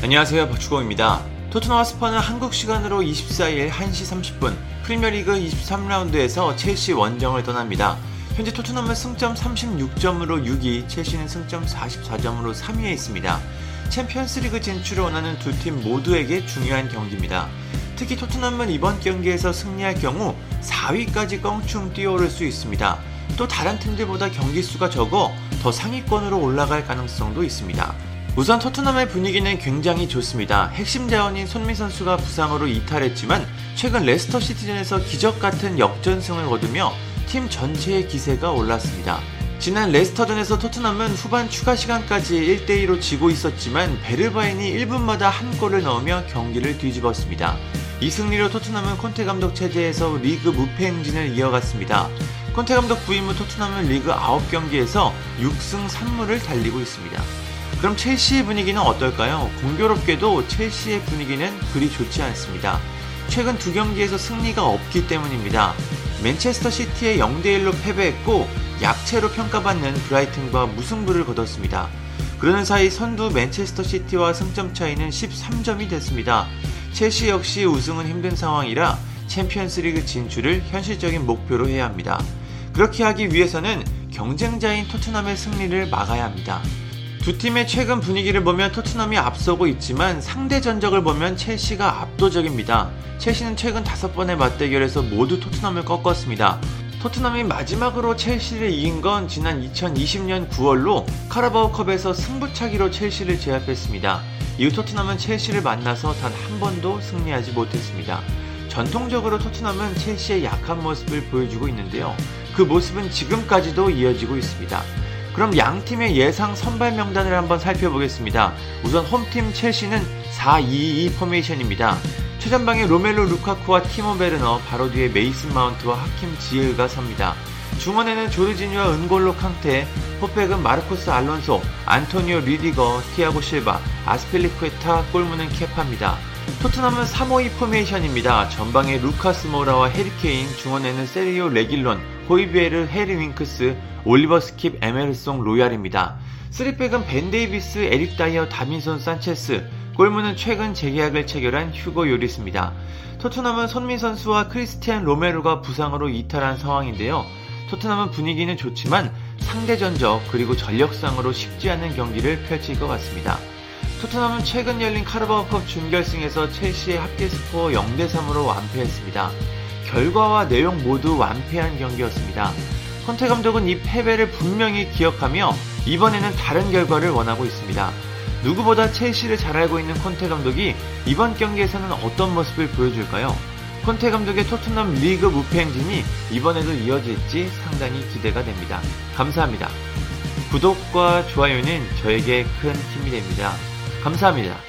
안녕하세요 박주공입니다. 토트넘 스퍼는 한국 시간으로 24일 1시 30분 프리미어리그 23라운드에서 첼시 원정을 떠납니다. 현재 토트넘은 승점 36점으로 6위, 첼시는 승점 44점으로 3위에 있습니다. 챔피언스리그 진출을 원하는 두 팀 모두에게 중요한 경기입니다. 특히 토트넘은 이번 경기에서 승리할 경우 4위까지 껑충 뛰어오를 수 있습니다. 또 다른 팀들보다 경기 수가 적어 더 상위권으로 올라갈 가능성도 있습니다. 우선 토트넘의 분위기는 굉장히 좋습니다. 핵심 자원인 손미 선수가 부상으로 이탈했지만 최근 레스터 시티전에서 기적 같은 역전승을 거두며 팀 전체의 기세가 올랐습니다. 지난 레스터전에서 토트넘은 후반 추가 시간까지 1대2로 지고 있었지만 베르바인이 1분마다 한 골을 넣으며 경기를 뒤집었습니다. 이 승리로 토트넘은 콘테 감독 체제에서 리그 무패 행진을 이어갔습니다. 콘테 감독 부임 후 토트넘은 리그 9경기에서 6승 3무를 달리고 있습니다. 그럼 첼시의 분위기는 어떨까요? 공교롭게도 첼시의 분위기는 그리 좋지 않습니다. 최근 두 경기에서 승리가 없기 때문입니다. 맨체스터 시티에 0대1로 패배했고 약체로 평가받는 브라이튼과 무승부를 거뒀습니다. 그러는 사이 선두 맨체스터 시티와 승점 차이는 13점이 됐습니다. 첼시 역시 우승은 힘든 상황이라 챔피언스리그 진출을 현실적인 목표로 해야 합니다. 그렇게 하기 위해서는 경쟁자인 토트넘의 승리를 막아야 합니다. 두 팀의 최근 분위기를 보면 토트넘이 앞서고 있지만 상대 전적을 보면 첼시가 압도적입니다. 첼시는 최근 다섯 번의 맞대결에서 모두 토트넘을 꺾었습니다. 토트넘이 마지막으로 첼시를 이긴 건 지난 2020년 9월로 카라바오컵에서 승부차기로 첼시를 제압했습니다. 이후 토트넘은 첼시를 만나서 단 한 번도 승리하지 못했습니다. 전통적으로 토트넘은 첼시에 약한 모습을 보여주고 있는데요. 그 모습은 지금까지도 이어지고 있습니다. 그럼 양 팀의 예상 선발 명단을 한번 살펴보겠습니다. 우선 홈팀 첼시는 4-2-2 포메이션입니다. 최전방에 로멜로 루카쿠와 티모 베르너, 바로 뒤에 메이슨 마운트와 하킴 지예흐가 섭니다. 중원에는 조르지뉴와 은골로 캉테, 포백은 마르코스 알론소, 안토니오 리디거, 티아고 실바, 아스필리쿠에타, 골문은 케파입니다. 토트넘은 3-5-2 포메이션입니다. 전방에 루카스 모라와 해리 케인, 중원에는 세르히오 레길론, 호이비에르, 해리 윙크스, 올리버 스킵, 에메르송 로얄입니다. 3백은 벤 데이비스, 에릭 다이어, 다빈손 산체스, 골문은 최근 재계약을 체결한 휴고 요리스입니다. 토트넘은 손흥민 선수와 크리스티안 로메로가 부상으로 이탈한 상황인데요. 토트넘은 분위기는 좋지만 상대 전적 그리고 전력상으로 쉽지 않은 경기를 펼칠 것 같습니다. 토트넘은 최근 열린 카르바오컵 준결승에서 첼시의 합계 스코어 0대3으로 완패했습니다. 결과와 내용 모두 완패한 경기였습니다. 컨테 감독은 이 패배를 분명히 기억하며 이번에는 다른 결과를 원하고 있습니다. 누구보다 첼시를 잘 알고 있는 콘테 감독이 이번 경기에서는 어떤 모습을 보여줄까요? 콘테 감독의 토트넘 리그 무패 행진이 이번에도 이어질지 상당히 기대가 됩니다. 감사합니다. 구독과 좋아요는 저에게 큰 힘이 됩니다. 감사합니다.